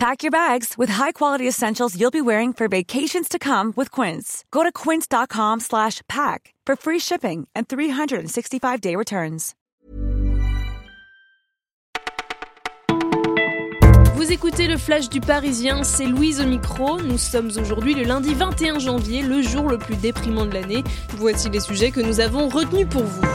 Pack your bags with high-quality essentials you'll be wearing for vacations to come with Quince. Go to quince.com slash pack for free shipping and 365-day returns. Vous écoutez le Flash du Parisien, c'est Louise au micro. Nous sommes aujourd'hui le lundi 21 janvier, le jour le plus déprimant de l'année. Voici les sujets que nous avons retenus pour vous.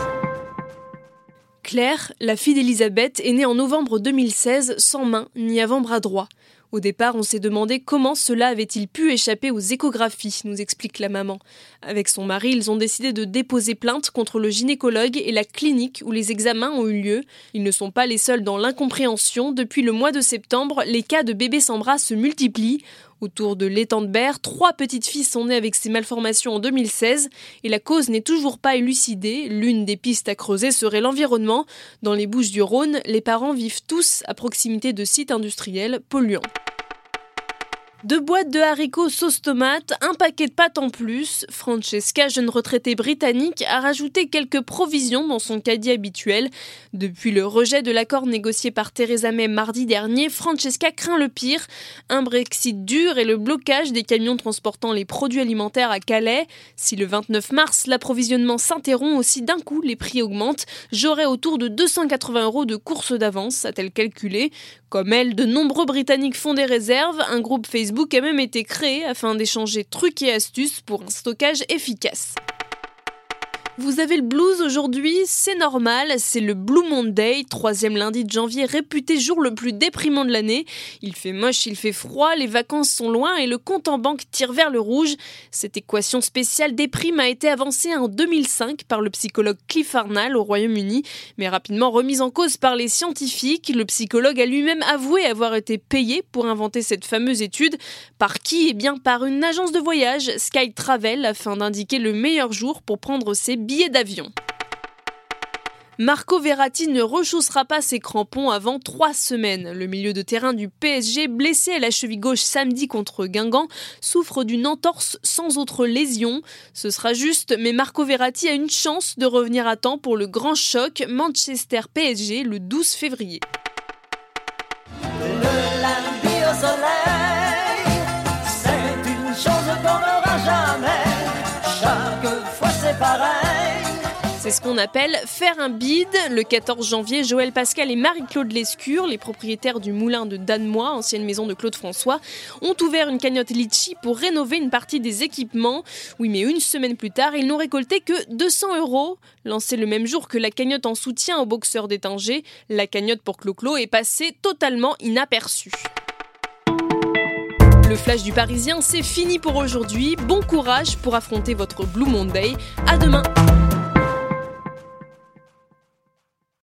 Claire, la fille d'Elisabeth, est née en novembre 2016 sans main ni avant-bras droit. Au départ, on s'est demandé comment cela avait-il pu échapper aux échographies, nous explique la maman. Avec son mari, ils ont décidé de déposer plainte contre le gynécologue et la clinique où les examens ont eu lieu. Ils ne sont pas les seuls dans l'incompréhension. Depuis le mois de septembre, les cas de bébés sans bras se multiplient. Autour de l'étang de Berre, trois petites filles sont nées avec ces malformations en 2016 et la cause n'est toujours pas élucidée. L'une des pistes à creuser serait l'environnement. Dans les Bouches du Rhône, les parents vivent tous à proximité de sites industriels polluants. Deux boîtes de haricots sauce tomate, un paquet de pâtes en plus. Francesca, jeune retraitée britannique, a rajouté quelques provisions dans son caddie habituel. Depuis le rejet de l'accord négocié par Theresa May mardi dernier, Francesca craint le pire. Un Brexit dur et le blocage des camions transportant les produits alimentaires à Calais. Si le 29 mars, l'approvisionnement s'interrompt aussi d'un coup, les prix augmentent. J'aurai autour de 280 euros de course d'avance, a-t-elle calculé. Comme elle, de nombreux Britanniques font des réserves. Un groupe Facebook a même été créé afin d'échanger trucs et astuces pour un stockage efficace. Vous avez le blues aujourd'hui, c'est normal, c'est le Blue Monday, troisième lundi de janvier, réputé jour le plus déprimant de l'année. Il fait moche, il fait froid, les vacances sont loin et le compte en banque tire vers le rouge. Cette équation spéciale déprime a été avancée en 2005 par le psychologue Cliff Arnall au Royaume-Uni, mais rapidement remise en cause par les scientifiques. Le psychologue a lui-même avoué avoir été payé pour inventer cette fameuse étude. Par qui? Eh bien par une agence de voyage, Sky Travel, afin d'indiquer le meilleur jour pour prendre ses billets d'avion. Marco Verratti ne rechaussera pas ses crampons avant trois semaines. Le milieu de terrain du PSG, blessé à la cheville gauche samedi contre Guingamp, souffre d'une entorse sans autre lésion. Ce sera juste, mais Marco Verratti a une chance de revenir à temps pour le grand choc Manchester-PSG le 12 février. C'est ce qu'on appelle faire un bid. Le 14 janvier, Joël Pascal et Marie-Claude Lescure, les propriétaires du moulin de Danemois, ancienne maison de Claude François, ont ouvert une cagnotte Litchi pour rénover une partie des équipements. Oui, mais une semaine plus tard, ils n'ont récolté que 200 euros. Lancée le même jour que la cagnotte en soutien aux boxeurs d'étanger, la cagnotte pour Clo-Clo est passée totalement inaperçue. Le flash du Parisien, c'est fini pour aujourd'hui. Bon courage pour affronter votre Blue Monday. À demain.